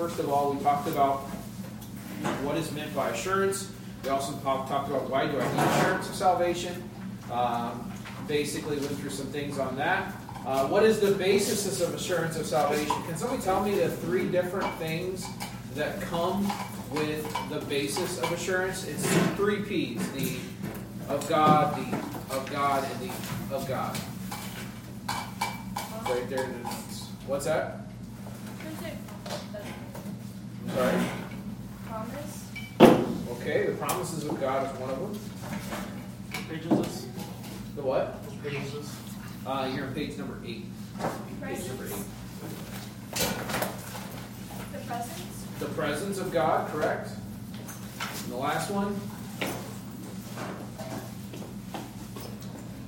First of all, we talked about what is meant by assurance. We also talked about why do I need assurance of salvation. Um, basically, went through some things on that. Uh, what is the basis of assurance of salvation? Can somebody tell me the three different things that come with the basis of assurance? It's three P's: the of God, the of God, and the of God. Right there in the notes. What's that? I'm sorry. Promise. Okay, the promises of God is one of them. What page is this? The what? What page is this? Uh, you're on page number eight. Page number Presence. eight. The presence. The presence of God, correct? And the last one?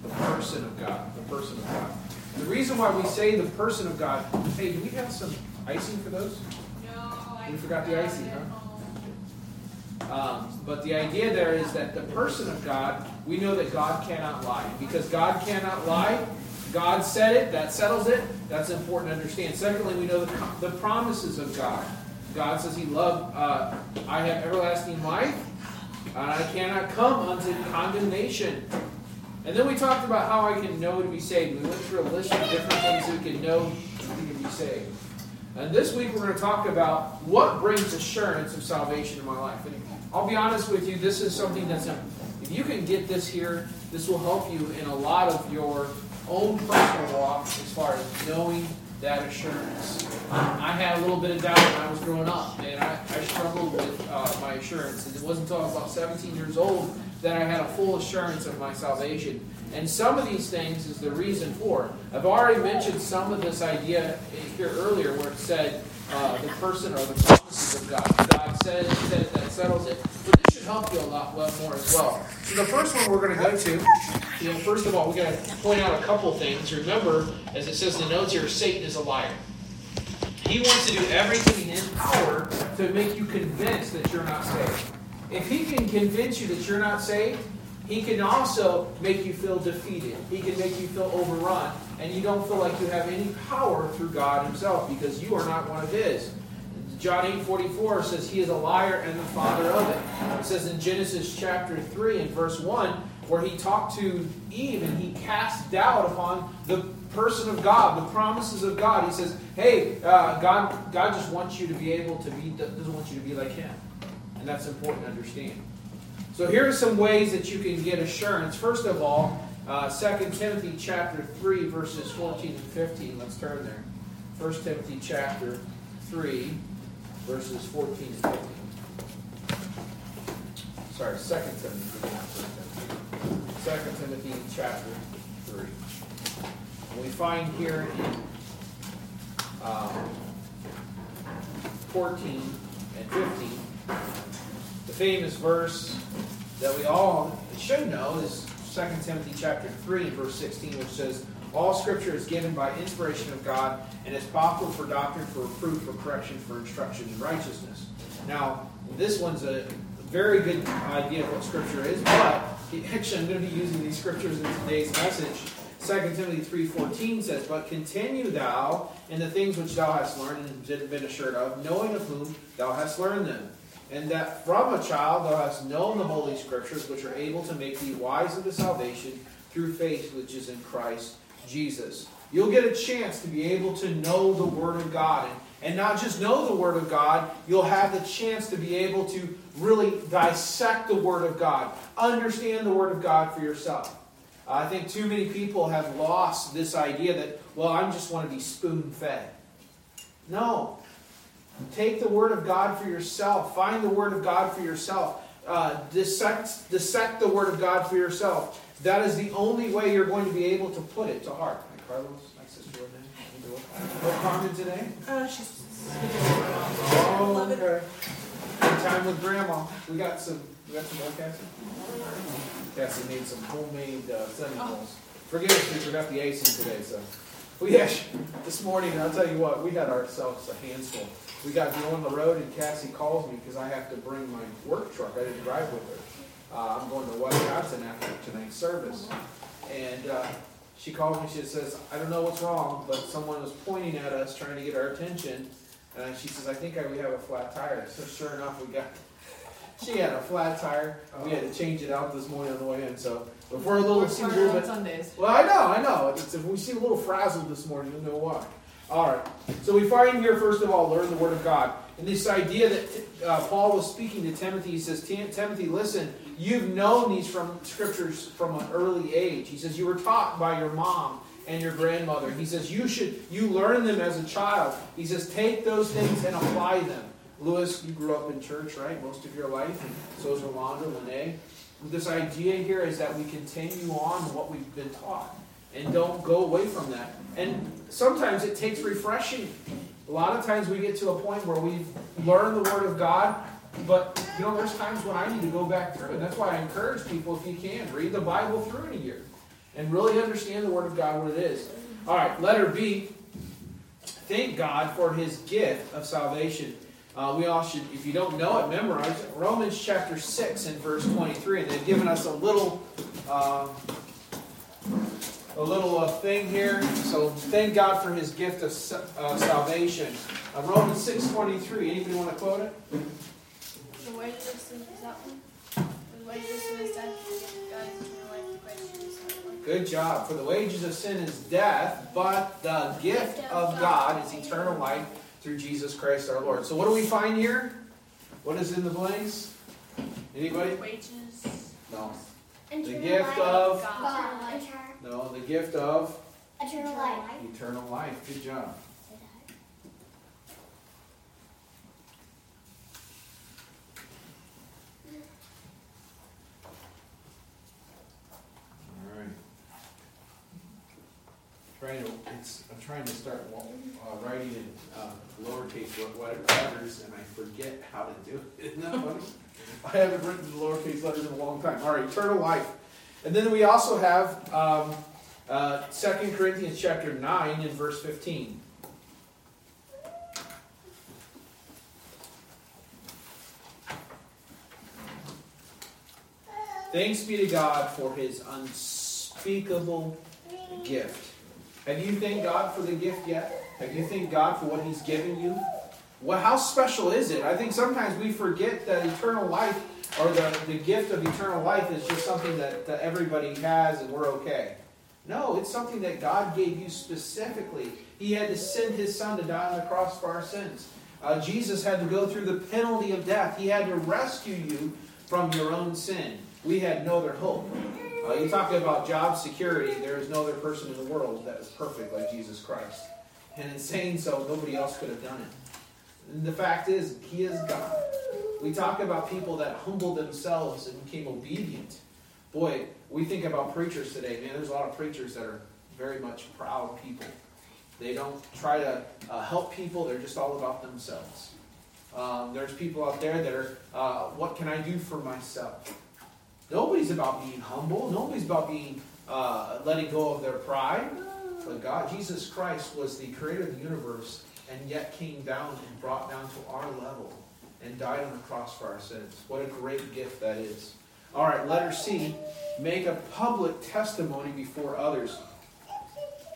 The person of God. The person of God. The reason why we say the person of God, hey, do we have some icing for those? We forgot the icy, huh? Um, but the idea there is that the person of God, we know that God cannot lie. Because God cannot lie, God said it, that settles it. That's important to understand. Secondly, we know the, the promises of God. God says He loved, uh, I have everlasting life, and I cannot come unto condemnation. And then we talked about how I can know to be saved. We went through a list of different things we can know to be saved. And this week we're going to talk about what brings assurance of salvation in my life. And I'll be honest with you, this is something that's, if you can get this here, this will help you in a lot of your own personal walk as far as knowing that assurance. I had a little bit of doubt when I was growing up, and I, I struggled with uh, my assurance. And it wasn't until I was about 17 years old that I had a full assurance of my salvation. And some of these things is the reason for. it. I've already mentioned some of this idea here earlier where it said uh, the person or the promises of God. God says, says that settles it. But this should help you a lot more as well. So the first one we're going to go to, you know, first of all, we got to point out a couple things. Remember, as it says in the notes here, Satan is a liar. He wants to do everything in his power to make you convinced that you're not saved. If he can convince you that you're not saved, he can also make you feel defeated. He can make you feel overrun. And you don't feel like you have any power through God himself because you are not one of his. John 8 44 says he is a liar and the father of it. It says in Genesis chapter 3 and verse 1 where he talked to Eve and he cast doubt upon the person of God, the promises of God. He says, "Hey, uh, God, God just wants you to be able to be doesn't want you to be like Him," and that's important to understand. So here are some ways that you can get assurance. First of all, uh, 2 Timothy chapter three, verses fourteen and fifteen. Let's turn there. 1 Timothy chapter three, verses fourteen and fifteen. Sorry, 2 Timothy, not 1 Timothy. 2 Timothy chapter three. And we find here in um, 14 and 15 the famous verse that we all should know is 2 Timothy chapter 3 and verse 16, which says, All scripture is given by inspiration of God and is profitable for doctrine, for reproof, for correction, for instruction in righteousness. Now, this one's a very good idea of what scripture is, but actually I'm going to be using these scriptures in today's message. 2 Timothy 3.14 says, But continue thou in the things which thou hast learned and been assured of, knowing of whom thou hast learned them and that from a child thou hast known the holy scriptures, which are able to make thee wise unto salvation through faith which is in Christ Jesus. You'll get a chance to be able to know the Word of God. And, and not just know the Word of God, you'll have the chance to be able to really dissect the Word of God, understand the Word of God for yourself. Uh, I think too many people have lost this idea that, well, I just want to be spoon fed. No, Take the Word of God for yourself. Find the Word of God for yourself. Uh, dissect, dissect the Word of God for yourself. That is the only way you're going to be able to put it to heart. Hi, Carlos, my sister, no Carmen today? Uh, she's. Oh, okay. Good time with Grandma. We got some. We got some more, Cassie. Cassie made some homemade uh, cinnamon rolls. Forgive us, we forgot the icing today. So, yeah, this morning I'll tell you what, we had ourselves a handful we got on the road, and Cassie calls me because I have to bring my work truck. I didn't drive with her. Uh, I'm going to Wisconsin after tonight's service. And uh, she calls me, she says, I don't know what's wrong, but someone was pointing at us trying to get our attention. And she says, I think I, we have a flat tire. So sure enough, we got, she had a flat tire. We had to change it out this morning on the way in. So if we're a little, Works seems a little bit, Sundays. well, I know, I know. It's, if we seem a little frazzled this morning, you'll know why. All right. So we find here, first of all, learn the Word of God. And this idea that uh, Paul was speaking to Timothy, he says, Timothy, listen, you've known these from scriptures from an early age. He says, you were taught by your mom and your grandmother. He says, you should, you learn them as a child. He says, take those things and apply them. Lewis, you grew up in church, right, most of your life, and so is Rolanda, Lene. This idea here is that we continue on what we've been taught and don't go away from that. And sometimes it takes refreshing. A lot of times we get to a point where we've learned the Word of God, but you know, there's times when I need to go back through, and that's why I encourage people, if you can, read the Bible through in a year and really understand the Word of God what it is. All right, letter B. Thank God for His gift of salvation. Uh, we all should, if you don't know it, memorize it. Romans chapter 6 and verse 23. And they've given us a little. Uh, a little uh, thing here. So thank God for His gift of uh, salvation. Uh, Romans six twenty three. Anybody want to quote it? The wages of sin is that one? The wages of sin is death. God is eternal life. The wages of sin is one. Good job. For the wages of sin is death, but the gift of God is eternal life through Jesus Christ our Lord. So what do we find here? What is in the blanks? Anybody? Wages. No. The gift life. of God. no. The gift of Eternal life. eternal life. Good job. All right. Trying to, it's, I'm trying to start uh, writing in uh, lowercase letters, and I forget how to do it. Isn't that funny? I haven't written lowercase letters in a long time. All right, eternal life. And then we also have um, uh, 2 Corinthians chapter 9 and verse 15. Thanks be to God for his unspeakable gift. Have you thanked God for the gift yet? Have you thanked God for what he's given you? Well, how special is it? I think sometimes we forget that eternal life or the, the gift of eternal life is just something that, that everybody has and we're okay. No, it's something that God gave you specifically. He had to send his son to die on the cross for our sins. Uh, Jesus had to go through the penalty of death. He had to rescue you from your own sin. We had no other hope. Uh, you talk about job security. There is no other person in the world that is perfect like Jesus Christ. And in saying so, nobody else could have done it. And the fact is, He is God. We talk about people that humbled themselves and became obedient. Boy, we think about preachers today, man. There's a lot of preachers that are very much proud people. They don't try to uh, help people, they're just all about themselves. Um, there's people out there that are, uh, what can I do for myself? Nobody's about being humble. Nobody's about being uh, letting go of their pride. But God, Jesus Christ, was the creator of the universe and yet came down and brought down to our level and died on the cross for our sins. What a great gift that is. All right, letter C make a public testimony before others.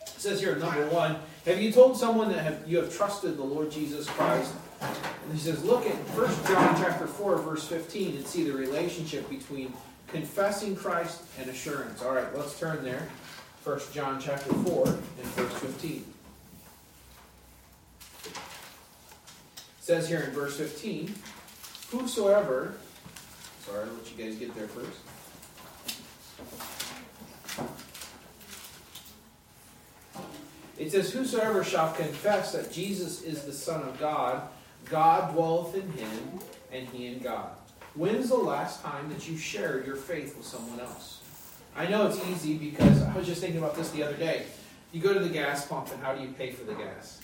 It says here, number one, have you told someone that have, you have trusted the Lord Jesus Christ? And he says, look at 1 John chapter 4, verse 15, and see the relationship between confessing Christ and assurance. All right, let's turn there. 1 John chapter 4 and verse 15. It says here in verse 15, whosoever, sorry, I'll let you guys get there first. It says, Whosoever shall confess that Jesus is the Son of God, God dwelleth in him, and he in God. When's the last time that you shared your faith with someone else? I know it's easy because I was just thinking about this the other day. You go to the gas pump, and how do you pay for the gas?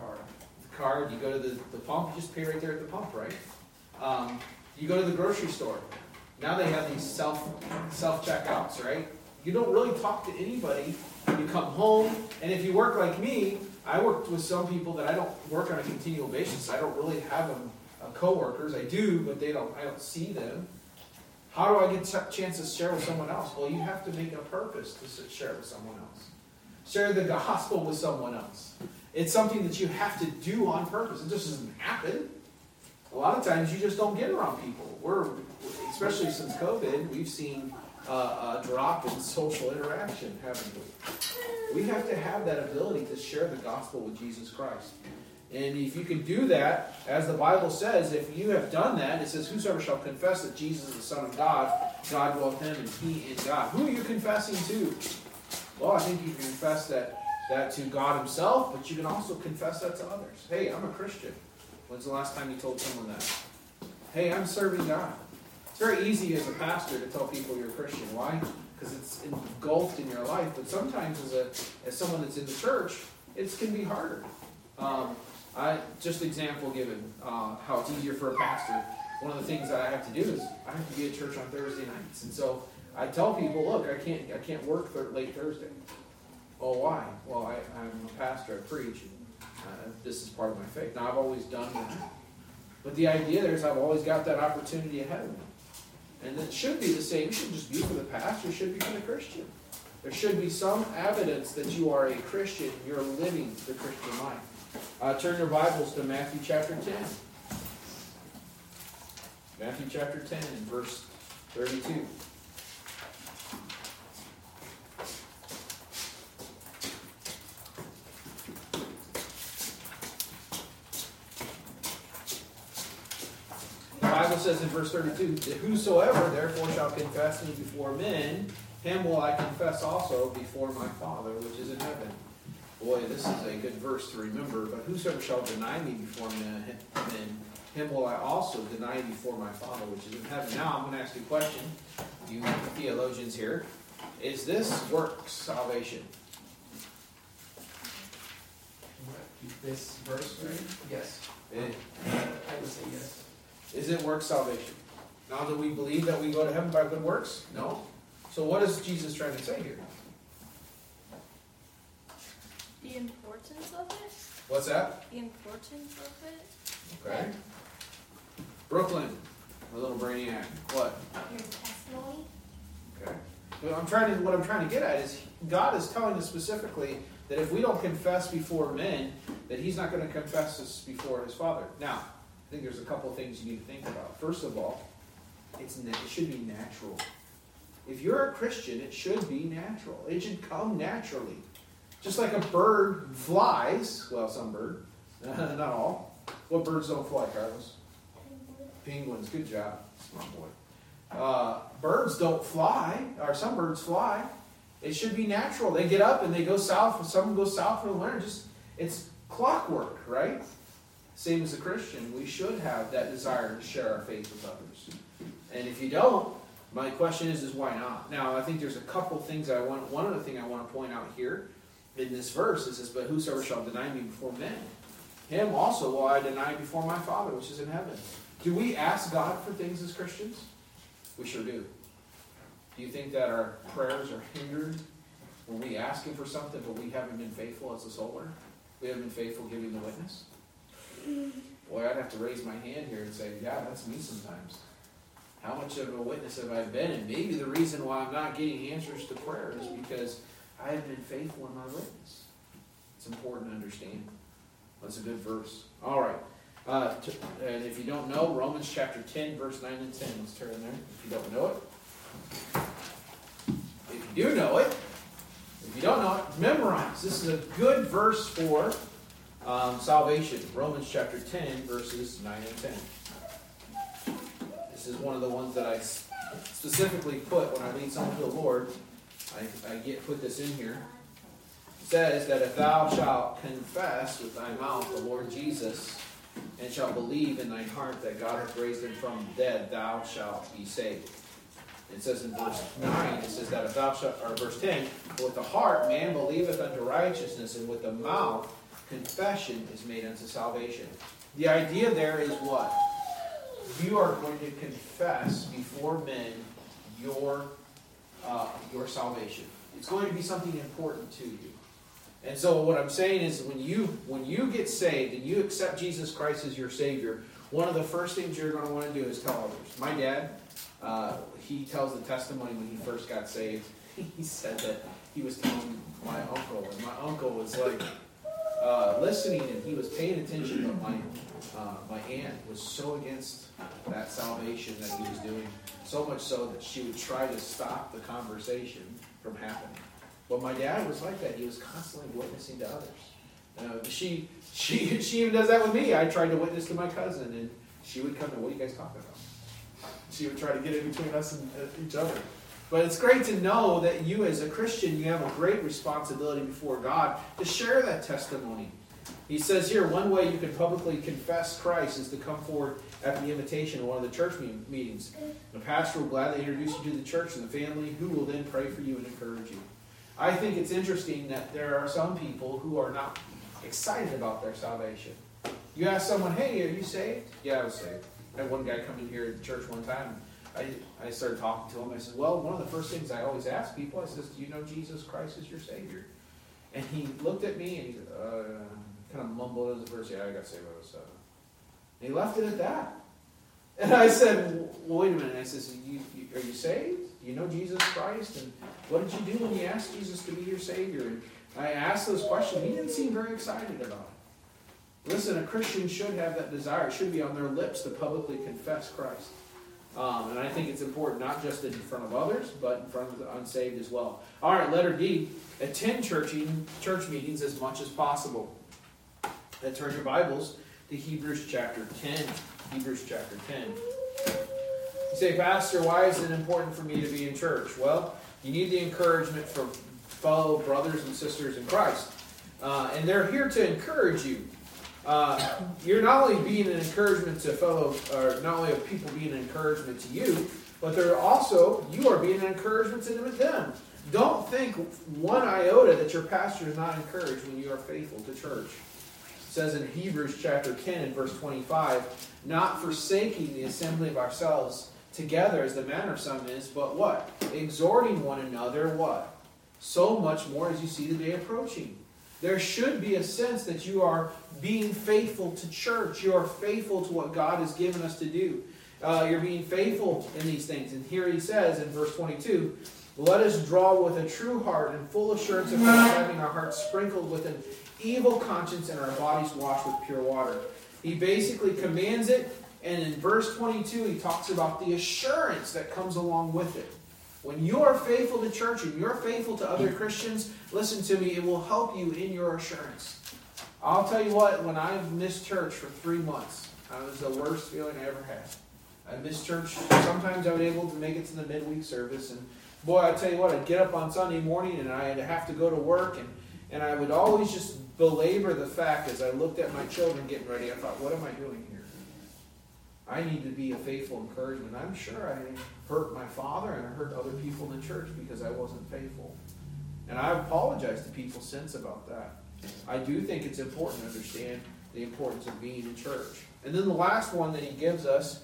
Card. The card, you go to the, the pump, you just pay right there at the pump, right? Um, you go to the grocery store. Now they have these self self checkouts, right? You don't really talk to anybody. You come home, and if you work like me, I worked with some people that I don't work on a continual basis. I don't really have them uh, coworkers. I do, but they don't. I don't see them. How do I get a chance to share with someone else? Well, you have to make a purpose to share with someone else. Share the gospel with someone else. It's something that you have to do on purpose. It just doesn't happen. A lot of times you just don't get around people. We're, especially since COVID, we've seen uh, a drop in social interaction, haven't we? We have to have that ability to share the gospel with Jesus Christ. And if you can do that, as the Bible says, if you have done that, it says, Whosoever shall confess that Jesus is the Son of God, God dwelleth him, and he in God. Who are you confessing to? Well, I think you can confess that, that to God Himself, but you can also confess that to others. Hey, I'm a Christian. When's the last time you told someone that? Hey, I'm serving God. It's very easy as a pastor to tell people you're a Christian. Why? Because it's engulfed in your life. But sometimes, as a as someone that's in the church, it can be harder. Um, I just example given uh, how it's easier for a pastor. One of the things that I have to do is I have to be at church on Thursday nights, and so I tell people, look, I can't I can't work th- late Thursday. Oh, why? Well, I, I'm a pastor. I preach. Uh, this is part of my faith. Now I've always done that, but the idea there is I've always got that opportunity ahead of me, and it should be the same. It should just be for the pastor. It should be for the Christian. There should be some evidence that you are a Christian. You're living the Christian life. Uh, turn your Bibles to Matthew chapter 10. Matthew chapter 10 and verse 32. The Bible says in verse 32, that Whosoever therefore shall confess me before men, him will I confess also before my Father which is in heaven. Boy, this is a good verse to remember. But whosoever shall deny me before men, him will I also deny before my Father which is in heaven. Now I'm going to ask you a question. You theologians here. Is this work salvation? This verse, right? Yes. It, I would say yes. is it work salvation? Now, do we believe that we go to heaven by good works? No. So what is Jesus trying to say here? The importance of it? What's that? The importance of it? Okay. Brooklyn, a little brainiac. What? Your testimony? Okay. What I'm trying to what I'm trying to get at is God is telling us specifically that if we don't confess before men, that He's not going to confess us before His Father. Now, I think there's a couple things you need to think about. First of all, it's it should be natural. If you're a Christian, it should be natural. It should come naturally. Just like a bird flies, well, some bird, not all. What birds don't fly, Carlos? Penguins. Good job, smart boy. Uh, birds don't fly, or some birds fly. It should be natural. They get up and they go south. Some go south for the winter. Just it's clockwork, right? Same as a Christian, we should have that desire to share our faith with others. And if you don't, my question is, is why not? Now, I think there's a couple things I want. One other thing I want to point out here in this verse it says, "But whosoever shall deny me before men, him also will I deny before my Father which is in heaven." Do we ask God for things as Christians? We sure do. Do you think that our prayers are hindered when we ask Him for something, but we haven't been faithful as a solar? We haven't been faithful giving the witness? Boy, I'd have to raise my hand here and say, yeah, that's me sometimes. How much of a witness have I been? And maybe the reason why I'm not getting answers to prayer is because I haven't been faithful in my witness. It's important to understand. That's a good verse. All right. Uh, t- and if you don't know, Romans chapter 10, verse 9 and 10. Let's turn there if you don't know it. If you do know it, if you don't know it, memorize. This is a good verse for um, salvation. Romans chapter 10, verses 9 and 10. This is one of the ones that I specifically put when I lead someone to the Lord. I, I get put this in here. Says that if thou shalt confess with thy mouth the Lord Jesus, and shalt believe in thine heart that God hath raised him from the dead, thou shalt be saved. It says in verse 9, it says that if thou shalt, or verse 10, with the heart man believeth unto righteousness, and with the mouth confession is made unto salvation. The idea there is what? You are going to confess before men your, uh, your salvation. It's going to be something important to you. And so what I'm saying is when you when you get saved and you accept Jesus Christ as your Savior, one of the first things you're going to want to do is tell others. My dad, uh, he tells the testimony when he first got saved. He said that he was telling my uncle, and my uncle was like, uh, listening and he was paying attention, but my, uh, my aunt was so against that salvation that he was doing, so much so that she would try to stop the conversation from happening. But my dad was like that. He was constantly witnessing to others. Uh, she, she, she even does that with me. I tried to witness to my cousin, and she would come to, what are you guys talking about? She would try to get in between us and uh, each other. But it's great to know that you, as a Christian, you have a great responsibility before God to share that testimony. He says here, one way you can publicly confess Christ is to come forward at the invitation of one of the church meetings. The pastor will gladly introduce you to the church and the family, who will then pray for you and encourage you. I think it's interesting that there are some people who are not excited about their salvation. You ask someone, hey, are you saved? Yeah, I was saved. I had one guy come in here at the church one time. I, I started talking to him. I said, well, one of the first things I always ask people, I says, do you know Jesus Christ is your Savior? And he looked at me and he uh, kind of mumbled as a verse, yeah, I got saved when I was seven. And he left it at that. And I said, well, wait a minute. And I said, you, you, are you saved? Do you know Jesus Christ? And what did you do when you asked Jesus to be your Savior? And I asked those questions. He didn't seem very excited about it. Listen, a Christian should have that desire. It should be on their lips to publicly confess Christ. Um, and I think it's important not just in front of others, but in front of the unsaved as well. All right, letter D. Attend churching, church meetings as much as possible. And turn your Bibles to Hebrews chapter 10. Hebrews chapter 10. You say, Pastor, why is it important for me to be in church? Well, you need the encouragement from fellow brothers and sisters in Christ. Uh, and they're here to encourage you. Uh, you're not only being an encouragement to fellow, or not only are people being an encouragement to you, but they're also, you are being an encouragement to them. Don't think one iota that your pastor is not encouraged when you are faithful to church. Says in Hebrews chapter 10 and verse 25, not forsaking the assembly of ourselves together as the manner of some is, but what? Exhorting one another, what? So much more as you see the day approaching. There should be a sense that you are being faithful to church. You are faithful to what God has given us to do. Uh, you're being faithful in these things. And here he says in verse 22 Let us draw with a true heart and full assurance of having our hearts sprinkled with an evil conscience and our bodies washed with pure water. He basically commands it. And in verse 22, he talks about the assurance that comes along with it. When you are faithful to church and you're faithful to other Christians, listen to me, it will help you in your assurance. I'll tell you what, when I missed church for three months, that was the worst feeling I ever had. I missed church. Sometimes I was able to make it to the midweek service. And boy, I tell you what, I'd get up on Sunday morning and I'd have to go to work. And, and I would always just belabor the fact as I looked at my children getting ready, I thought, what am I doing here? I need to be a faithful encouragement. I'm sure I hurt my father and I hurt other people in the church because I wasn't faithful. And I apologize to people since about that. I do think it's important to understand the importance of being in church. And then the last one that he gives us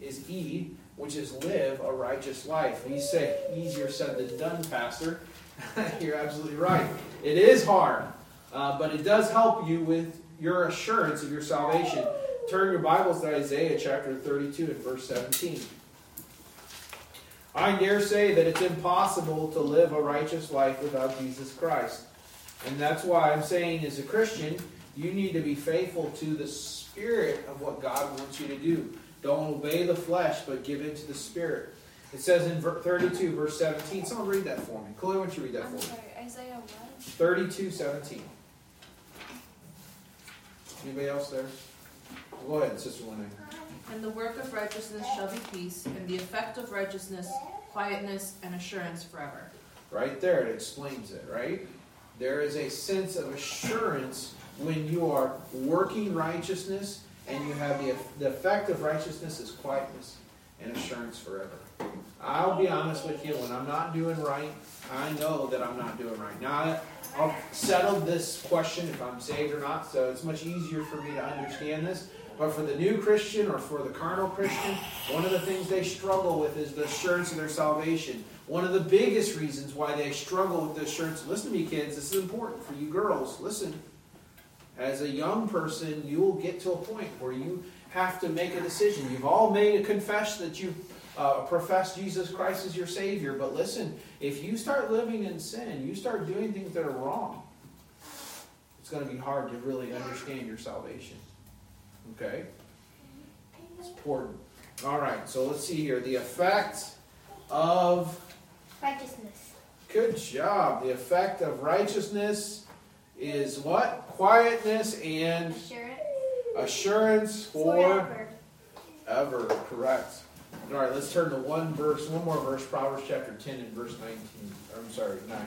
is E, which is live a righteous life. And say, easier said than done, Pastor. You're absolutely right. It is hard, uh, but it does help you with your assurance of your salvation. Turn your Bibles to Isaiah chapter 32 and verse 17. I dare say that it's impossible to live a righteous life without Jesus Christ. And that's why I'm saying, as a Christian, you need to be faithful to the spirit of what God wants you to do. Don't obey the flesh, but give in to the spirit. It says in 32, verse 17. Someone read that for me. Chloe, why don't you read that I'm for sorry, me? Isaiah what? 32, 17. Anybody else there? Go ahead, Sister Lene. And the work of righteousness shall be peace, and the effect of righteousness, quietness, and assurance forever. Right there, it explains it, right? There is a sense of assurance when you are working righteousness and you have the, the effect of righteousness is quietness and assurance forever. I'll be honest with you, when I'm not doing right, I know that I'm not doing right. Now, I've settled this question if I'm saved or not, so it's much easier for me to understand this. But for the new Christian or for the carnal Christian, one of the things they struggle with is the assurance of their salvation. One of the biggest reasons why they struggle with the assurance, listen to me, kids, this is important for you girls. Listen. As a young person, you will get to a point where you have to make a decision. You've all made a confession that you uh, profess Jesus Christ as your Savior. But listen, if you start living in sin, you start doing things that are wrong, it's going to be hard to really understand your salvation. Okay? It's important. All right, so let's see here. The effect of Righteousness. Good job. The effect of righteousness is what? Quietness and Assurance. Assurance for Forever. ever. Correct. All right, let's turn to one verse, one more verse, Proverbs chapter 10 and verse 19. I'm sorry, 9.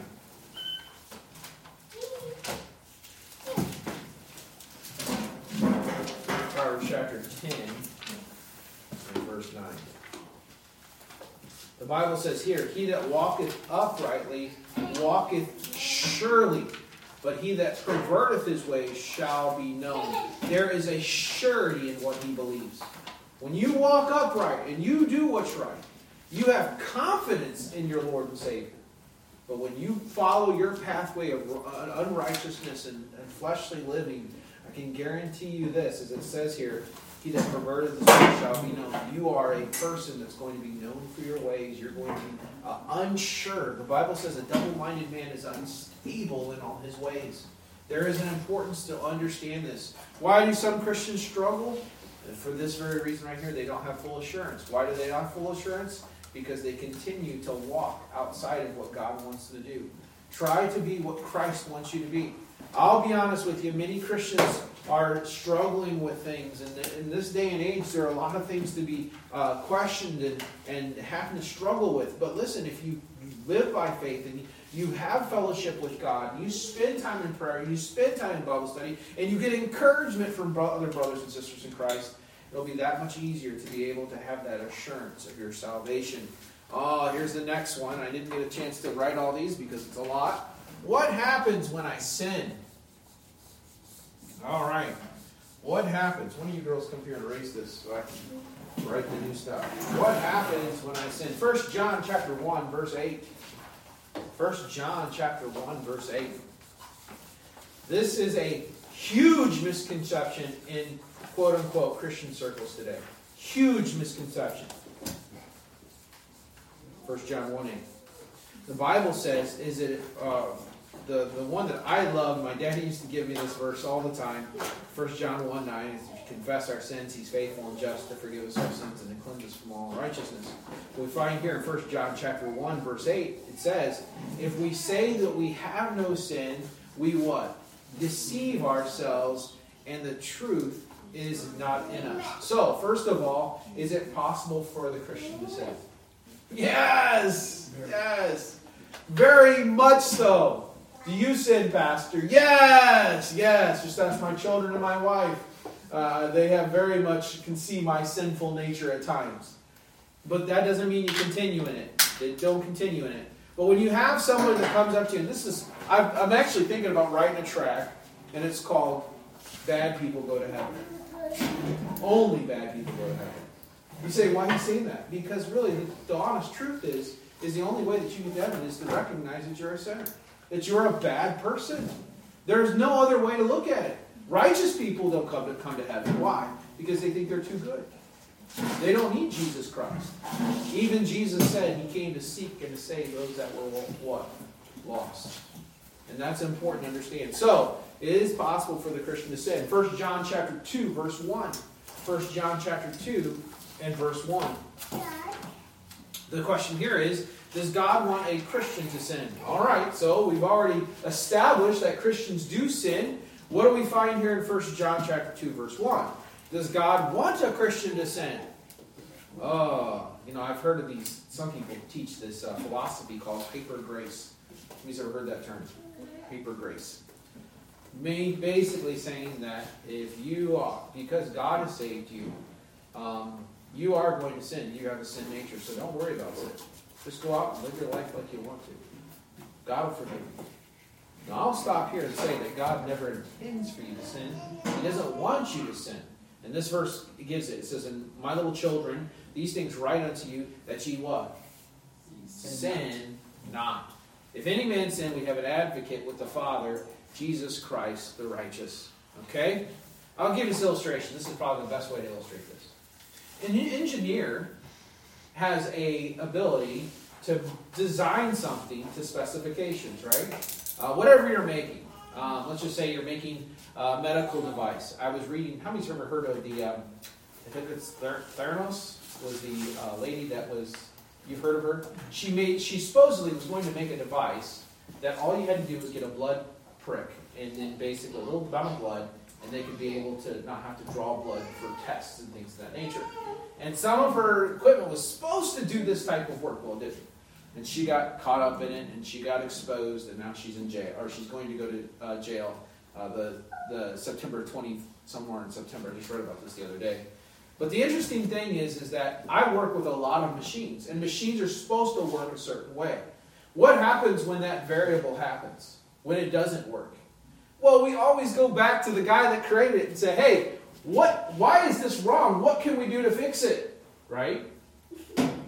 Proverbs chapter 10 and verse 9. The Bible says here, He that walketh uprightly walketh surely, but he that perverteth his ways shall be known. There is a surety in what he believes. When you walk upright and you do what's right, you have confidence in your Lord and Savior. But when you follow your pathway of uh, unrighteousness and, and fleshly living, I can guarantee you this, as it says here, he that perverted the way shall be known. You are a person that's going to be known for your ways. You're going to be uh, unsure. The Bible says a double-minded man is unstable in all his ways. There is an importance to understand this. Why do some Christians struggle? For this very reason right here, they don't have full assurance. Why do they not have full assurance? Because they continue to walk outside of what God wants them to do. Try to be what Christ wants you to be. I'll be honest with you, many Christians are struggling with things. And in this day and age, there are a lot of things to be uh, questioned and, and having to struggle with. But listen, if you live by faith and you have fellowship with God, you spend time in prayer, you spend time in Bible study, and you get encouragement from other brothers and sisters in Christ, it'll be that much easier to be able to have that assurance of your salvation. Oh, here's the next one. I didn't get a chance to write all these because it's a lot. What happens when I sin? All right. What happens? One of you girls come here and erase this so I can write the new stuff. What happens when I sin? First John chapter 1, verse 8. First John chapter 1, verse 8. This is a huge misconception in quote unquote Christian circles today. Huge misconception. First John 1 8. The Bible says, is it uh, the, the one that I love, my daddy used to give me this verse all the time. 1 John 1 9, if we confess our sins, he's faithful and just to forgive us our sins and to cleanse us from all unrighteousness. We find here in 1 John chapter 1, verse 8, it says, If we say that we have no sin, we what? Deceive ourselves, and the truth is not in us. So, first of all, is it possible for the Christian to sin? Yes! Yes! Very much so. Do you sin, Pastor? Yes, yes. Just ask my children and my wife. Uh, they have very much can see my sinful nature at times. But that doesn't mean you continue in it. They don't continue in it. But when you have someone that comes up to you, and this is, I'm, I'm actually thinking about writing a track, and it's called Bad People Go to Heaven. Only bad people go to heaven. You say, why are you saying that? Because really, the, the honest truth is, is the only way that you get heaven is to recognize that you're a sinner that you're a bad person. There's no other way to look at it. Righteous people don't come to come to heaven. Why? Because they think they're too good. They don't need Jesus Christ. Even Jesus said he came to seek and to save those that were what? Lost. And that's important to understand. So, it is possible for the Christian to sin. 1 John chapter 2, verse 1. 1 John chapter 2 and verse 1. The question here is does God want a Christian to sin? All right, so we've already established that Christians do sin. What do we find here in 1 John chapter 2 verse 1? Does God want a Christian to sin? Oh, you know, I've heard of these, some people teach this uh, philosophy called hyper grace. Who's ever heard that term? Hyper grace. Me basically saying that if you are, because God has saved you, um, you are going to sin. You have a sin nature, so don't worry about it. Just go out and live your life like you want to. God will forgive you. Now, I'll stop here and say that God never intends for you to sin. He doesn't want you to sin. And this verse gives it. It says, And my little children, these things write unto you that ye what? Sin not. If any man sin, we have an advocate with the Father, Jesus Christ the righteous." Okay? I'll give you this illustration. This is probably the best way to illustrate this. An engineer has a ability to design something to specifications, right? Uh, whatever you're making. Um, let's just say you're making a medical device. I was reading, how many's ever heard of the, um, I think it's Ther- Theranos, was the uh, lady that was, you've heard of her? She made, she supposedly was going to make a device that all you had to do was get a blood prick and then basically a little amount of blood, and they could be able to not have to draw blood for tests and things of that nature. And some of her equipment was supposed to do this type of work. Well, it didn't. And she got caught up in it, and she got exposed, and now she's in jail, or she's going to go to uh, jail. Uh, the the September 20 somewhere in September. I just read about this the other day. But the interesting thing is, is that I work with a lot of machines, and machines are supposed to work a certain way. What happens when that variable happens? When it doesn't work? Well, we always go back to the guy that created it and say, "Hey, what? Why is this wrong? What can we do to fix it?" Right?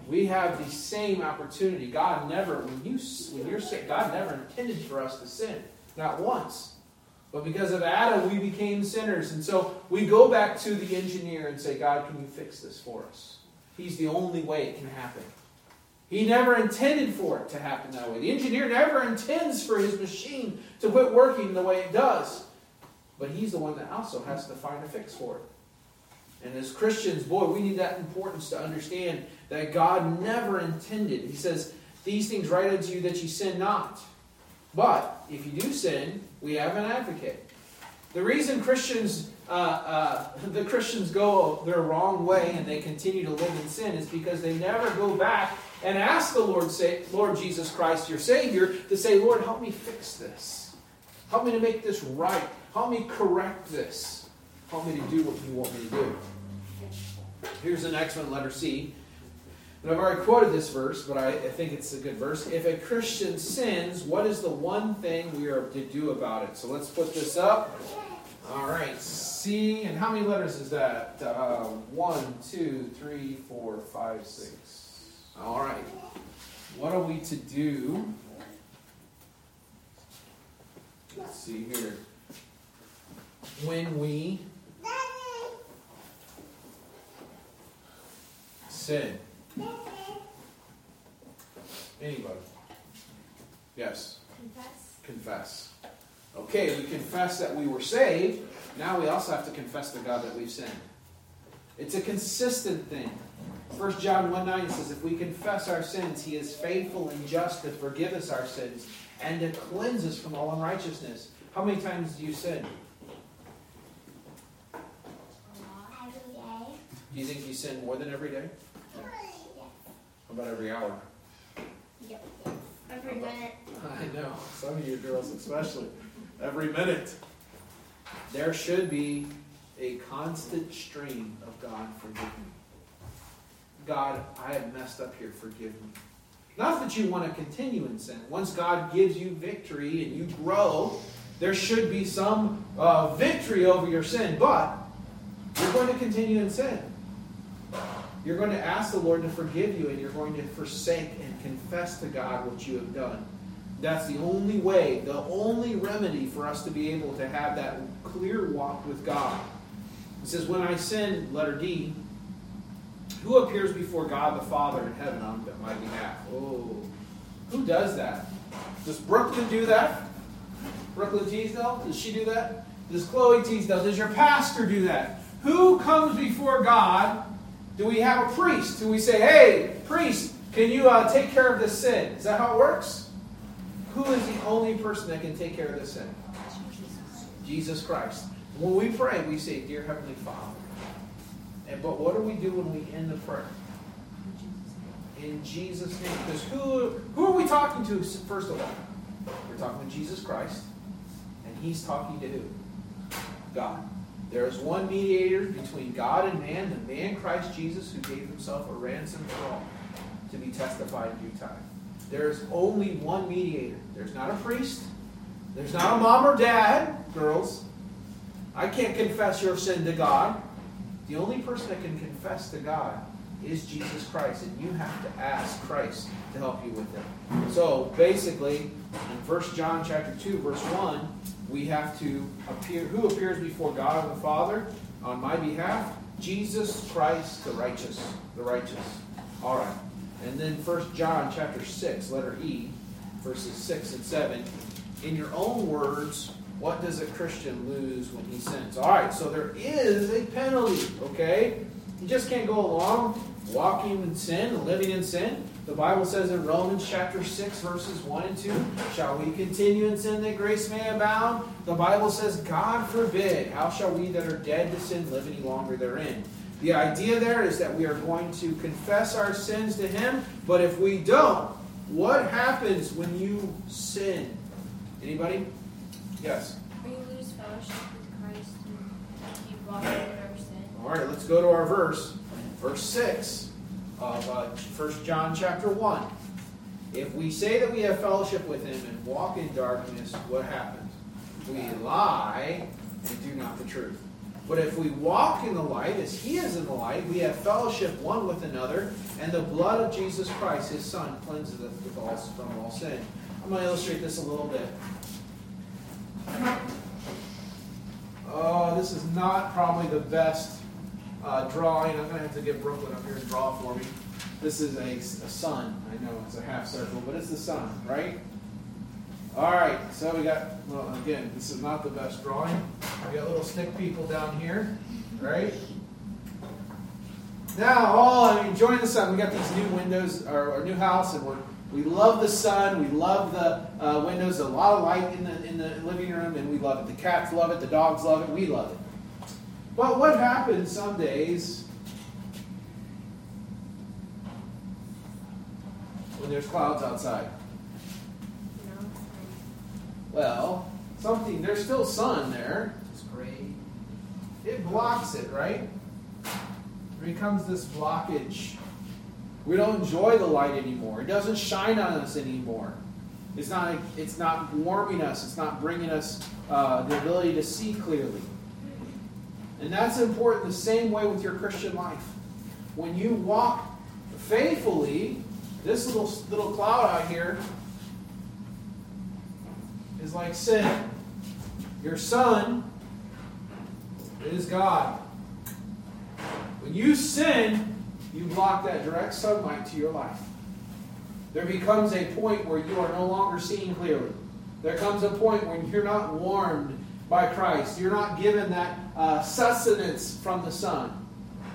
We have the same opportunity. God never, when you when you're sick, God never intended for us to sin, not once. But because of Adam, we became sinners, and so we go back to the engineer and say, "God, can you fix this for us?" He's the only way it can happen. He never intended for it to happen that way. The engineer never intends for his machine to quit working the way it does. But he's the one that also has to find a fix for it. And as Christians, boy, we need that importance to understand that God never intended. He says, These things write unto you that you sin not. But if you do sin, we have an advocate. The reason Christians, uh, uh, the Christians go their wrong way and they continue to live in sin is because they never go back and ask the Lord, say, Lord Jesus Christ, your Savior, to say, Lord, help me fix this. Help me to make this right. Help me correct this. Help me to do what you want me to do. Here's the next one, letter C. And I've already quoted this verse, but I, I think it's a good verse. If a Christian sins, what is the one thing we are to do about it? So let's put this up. All right, C. And how many letters is that? Uh, one, two, three, four, five, six. All right. What are we to do? Let's see here. When we sin. Anybody? Yes. Confess. Confess. Okay, we confess that we were saved. Now we also have to confess to God that we've sinned. It's a consistent thing. 1 John 1 9 says, If we confess our sins, he is faithful and just to forgive us our sins and to cleanse us from all unrighteousness. How many times do you sin? Every day. Do you think you sin more than every day? How about every hour? Yep. Every minute. I know. Some of you girls especially. Every minute. There should be a constant stream of God forgive me. God, I have messed up here, forgive me. Not that you want to continue in sin. Once God gives you victory and you grow, there should be some uh, victory over your sin, but you're going to continue in sin. You're going to ask the Lord to forgive you, and you're going to forsake and confess to God what you have done. That's the only way, the only remedy for us to be able to have that clear walk with God. It says, When I sin, letter D, who appears before God the Father in heaven on my behalf? Oh, who does that? Does Brooklyn do that? Brooklyn Teasdale? Does she do that? Does Chloe Teasdale? Does your pastor do that? Who comes before God? Do we have a priest? Do we say, hey, priest, can you uh, take care of this sin? Is that how it works? Who is the only person that can take care of this sin? Jesus Christ. When we pray, we say, Dear Heavenly Father. And, but what do we do when we end the prayer? In Jesus' name. Because who, who are we talking to, first of all? We're talking to Jesus Christ. And he's talking to who? God. There is one mediator between God and man, the man Christ Jesus, who gave himself a ransom for all to be testified in due time. There is only one mediator. There's not a priest. There's not a mom or dad, girls. I can't confess your sin to God. The only person that can confess to God is Jesus Christ, and you have to ask Christ to help you with it. So basically, in 1 John chapter 2, verse 1, we have to appear who appears before God the Father on my behalf? Jesus Christ the righteous. The righteous. All right. And then 1 John chapter 6, letter E, verses 6 and 7. In your own words, What does a Christian lose when he sins? All right, so there is a penalty, okay? You just can't go along walking in sin, living in sin. The Bible says in Romans chapter 6, verses 1 and 2, Shall we continue in sin that grace may abound? The Bible says, God forbid. How shall we that are dead to sin live any longer therein? The idea there is that we are going to confess our sins to Him, but if we don't, what happens when you sin? Anybody? Yes. We lose fellowship with Christ and keep walking in our sin. All right, let's go to our verse, verse 6 of uh, 1 John chapter 1. If we say that we have fellowship with him and walk in darkness, what happens? We lie and do not the truth. But if we walk in the light as he is in the light, we have fellowship one with another, and the blood of Jesus Christ, his son, cleanses us from all sin. I'm going to illustrate this a little bit. Oh, this is not probably the best uh, drawing. I'm going to have to get Brooklyn up here to draw for me. This is a, a sun. I know it's a half circle, but it's the sun, right? All right, so we got, well, again, this is not the best drawing. We got little stick people down here, right? Now, oh, I'm enjoying the sun. We got these new windows, our, our new house, and we're, we love the sun. We love the uh, windows. A lot of light in the in the living room, and we love it. The cats love it. The dogs love it. We love it. But what happens some days when there's clouds outside? Well, something, there's still sun there. It's gray. It blocks it, right? There becomes this blockage. We don't enjoy the light anymore. It doesn't shine on us anymore. It's not, it's not warming us. It's not bringing us uh, the ability to see clearly. And that's important the same way with your Christian life. When you walk faithfully, this little, little cloud out here is like sin. Your sun is God. When you sin, you block that direct sunlight to your life. There becomes a point where you are no longer seeing clearly. There comes a point when you're not warmed by Christ. You're not given that uh, sustenance from the sun.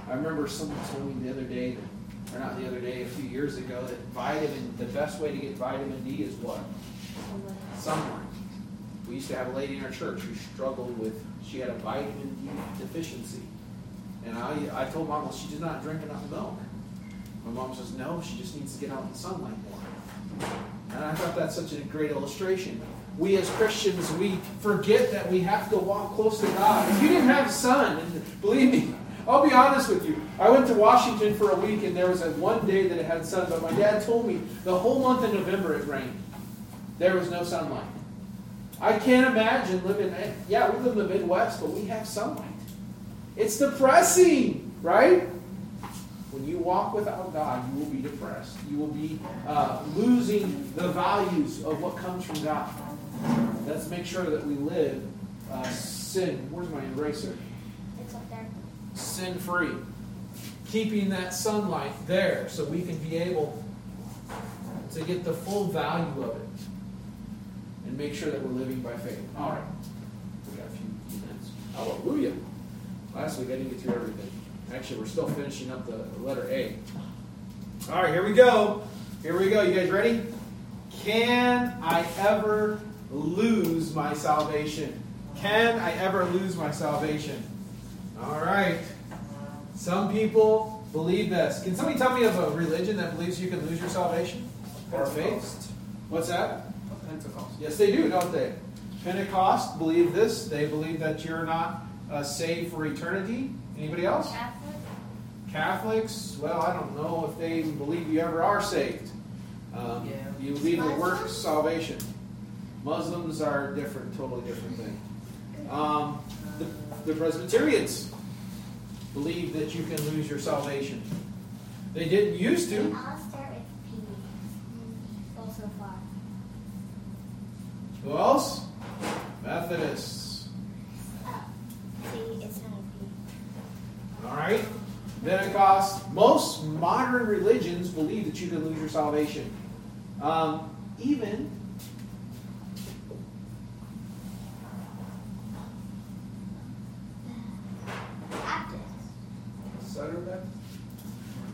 I remember someone told me the other day, that, or not the other day, a few years ago, that vitamin, the best way to get vitamin D is what? Sunlight. We used to have a lady in our church who struggled with, she had a vitamin D deficiency. And I, I told mom, well, she did not drink enough milk. My mom says, no, she just needs to get out in the sunlight more. And I thought that's such a great illustration. We as Christians, we forget that we have to walk close to God. If you didn't have sun, and believe me, I'll be honest with you. I went to Washington for a week and there was a one day that it had sun, but my dad told me the whole month of November it rained. There was no sunlight. I can't imagine living, yeah, we live in the Midwest, but we have sunlight. It's depressing, right? When you walk without God, you will be depressed. You will be uh, losing the values of what comes from God. Let's make sure that we live uh, sin. Where's my eraser? It's up there. Sin free. Keeping that sunlight there so we can be able to get the full value of it and make sure that we're living by faith. All right. We got a few, few minutes. Hallelujah. Last week I didn't get through everything. Actually, we're still finishing up the, letter A. All right, here we go. Here we go. You guys ready? Can I ever lose my salvation? Can I ever lose my salvation? All right. Some people believe this. Can somebody tell me of a religion that believes you can lose your salvation? Or faith? What's that? Pentecost. Yes, they do, don't they? Pentecost believe this. They believe that you're not uh, saved for eternity. Anybody else? Catholic? Catholics, well, I don't know if they even believe you ever are saved. Um, Yeah. You believe in works salvation. Muslims are different, totally different thing. Um, the, the Presbyterians believe that you can lose your salvation. They didn't used to. I'll start with P. Go so far. Who else? Methodists. Then. Most modern religions believe that you can lose your salvation. Um, even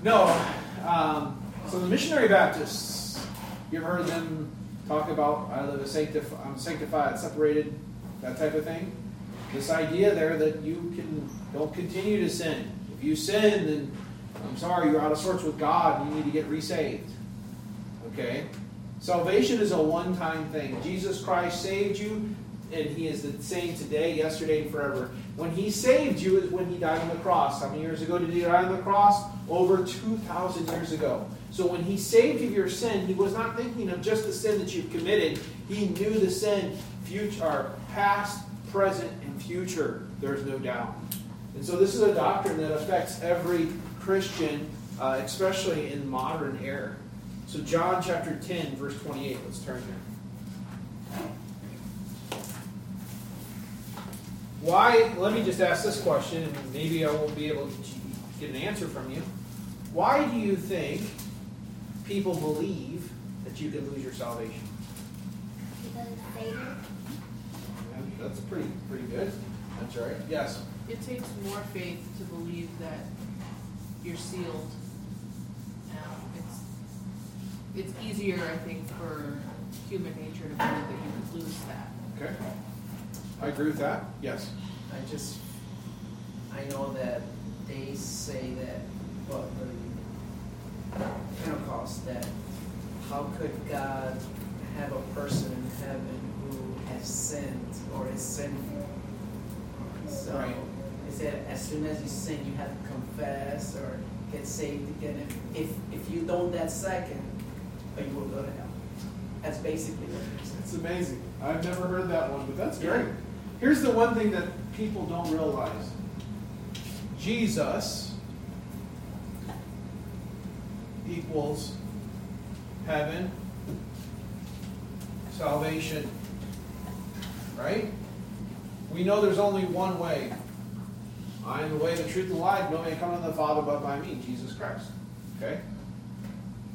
No. Um, so the missionary Baptists, you've heard them talk about I live a I'm sanctified, separated, that type of thing? This idea there that you can don't continue to sin. You sin, then I'm sorry, you're out of sorts with God. And you need to get resaved. Okay. Salvation is a one-time thing. Jesus Christ saved you, and He is the same today, yesterday, and forever. When He saved you is when He died on the cross. How many years ago did He die on the cross? Over 2,000 years ago. So when He saved you of your sin, He was not thinking of just the sin that you've committed. He knew the sin, future, past, present, and future. There's no doubt. And so this is a doctrine that affects every Christian, uh, especially in modern era. So, John chapter 10, verse 28. Let's turn there. Why, let me just ask this question, and maybe I won't be able to get an answer from you. Why do you think people believe that you can lose your salvation? Because it's Satan. That's pretty, pretty good. That's right. Yes. It takes more faith to believe that you're sealed. Um, it's it's easier, I think, for human nature to believe that you could lose that. Okay. I agree with that. Yes. I just, I know that they say that, but the Pentecost, that how could God have a person in heaven who has sinned or is sinful? So, Right. They said as soon as you sin, you have to confess or get saved again. If, if, if you don't that second, you will go to hell. That's basically what it is. It's amazing. I've never heard that one, but that's great. Here's the one thing that people don't realize Jesus equals heaven, salvation. Right? We know there's only one way. I am the way, the truth, and the life. No man cometh to the Father but by me, Jesus Christ. Okay?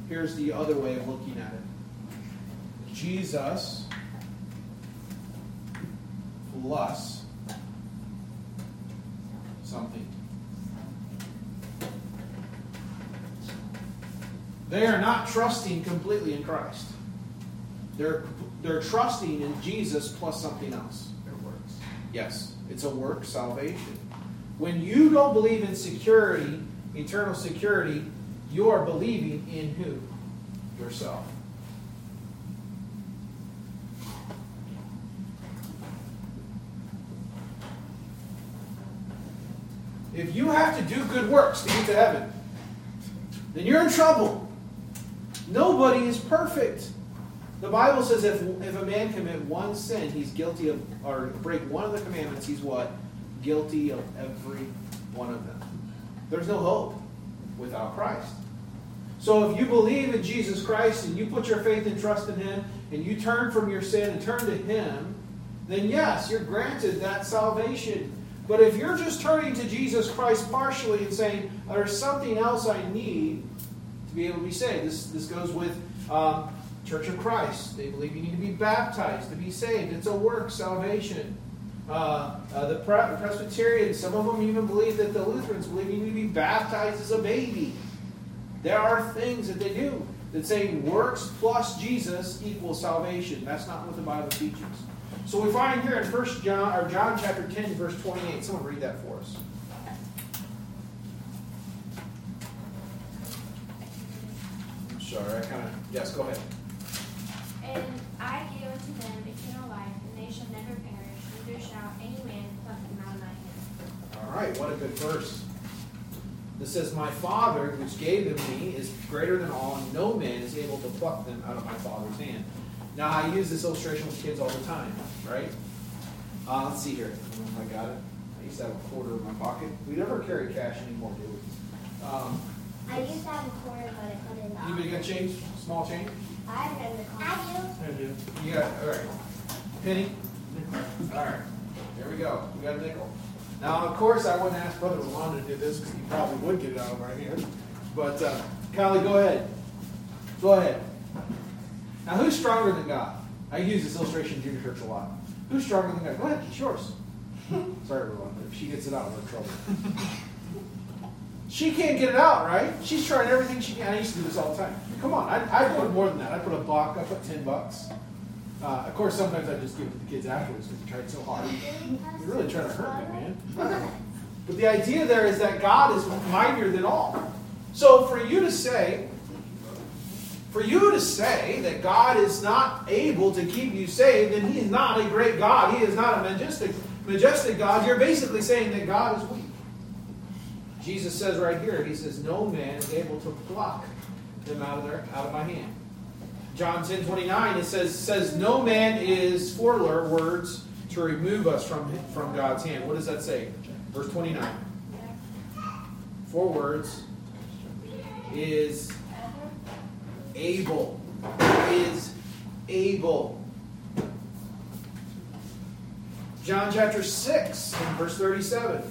Here's the other way of looking at it. Jesus plus something. They are not trusting completely in Christ. They're, they're trusting in Jesus plus something else. It works. Yes, it's a work salvation. When you don't believe in security, eternal security, you are believing in who? Yourself. If you have to do good works to get to heaven, then you're in trouble. Nobody is perfect. The Bible says if, if a man commit one sin, he's guilty of, or break one of the commandments, he's what? Guilty of every one of them. There's no hope without Christ. So if you believe in Jesus Christ and you put your faith and trust in Him and you turn from your sin and turn to Him, then yes, you're granted that salvation. But if you're just turning to Jesus Christ partially and saying, there's something else I need to be able to be saved, this, this goes with um, Church of Christ. They believe you need to be baptized to be saved. It's a work salvation. Uh, uh, the Pre- Presbyterians, some of them even believe that the Lutherans believe you need to be baptized as a baby. There are things that they do that say works plus Jesus equals salvation. That's not what the Bible teaches. So we find here in First John or John chapter 10, verse 28. Someone read that for us. Sorry, I kind of yes, go ahead. And I give unto them eternal life, and they shall never perish, neither shall any man pluck them out of my hand. All right, what a good verse. This says, My Father, which gave them me, is greater than all, and no man is able to pluck them out of my Father's hand. Now, I use this illustration with kids all the time, right? Uh, let's see here. I don't know if I got it. I used to have a quarter in my pocket. We never carry cash anymore, do we? Um, I used to have a quarter, but I put it in anybody got change? Small change? I have it in the car. I I do. You got, all right. Penny? All right, there we go. We got a nickel. Now, of course, I wouldn't ask Brother Rolando to do this because he probably would get it out of my hand. But, uh, Kylie, go ahead. Go ahead. Now, who's stronger than God? I use this illustration in junior church a lot. Who's stronger than God? Go ahead, it's yours. Sorry, Rolando. If she gets it out, we're in trouble. She can't get it out, right? She's trying everything she can. I used to do this all the time. Come on, I, I put more than that. I put a buck, I put 10 bucks. Uh, of course, sometimes I just give it to the kids afterwards because they tried so hard. You're really trying to hurt me, man. But the idea there is that God is mightier than all. So for you to say, for you to say that God is not able to keep you saved, and He is not a great God, He is not a majestic, majestic God, you're basically saying that God is weak. Jesus says right here, He says, No man is able to pluck them out of their out of my hand. John 10 29, it says, says No man is for words to remove us from, from God's hand. What does that say? Verse 29. Four words is able. Is able. John chapter 6, verse 37.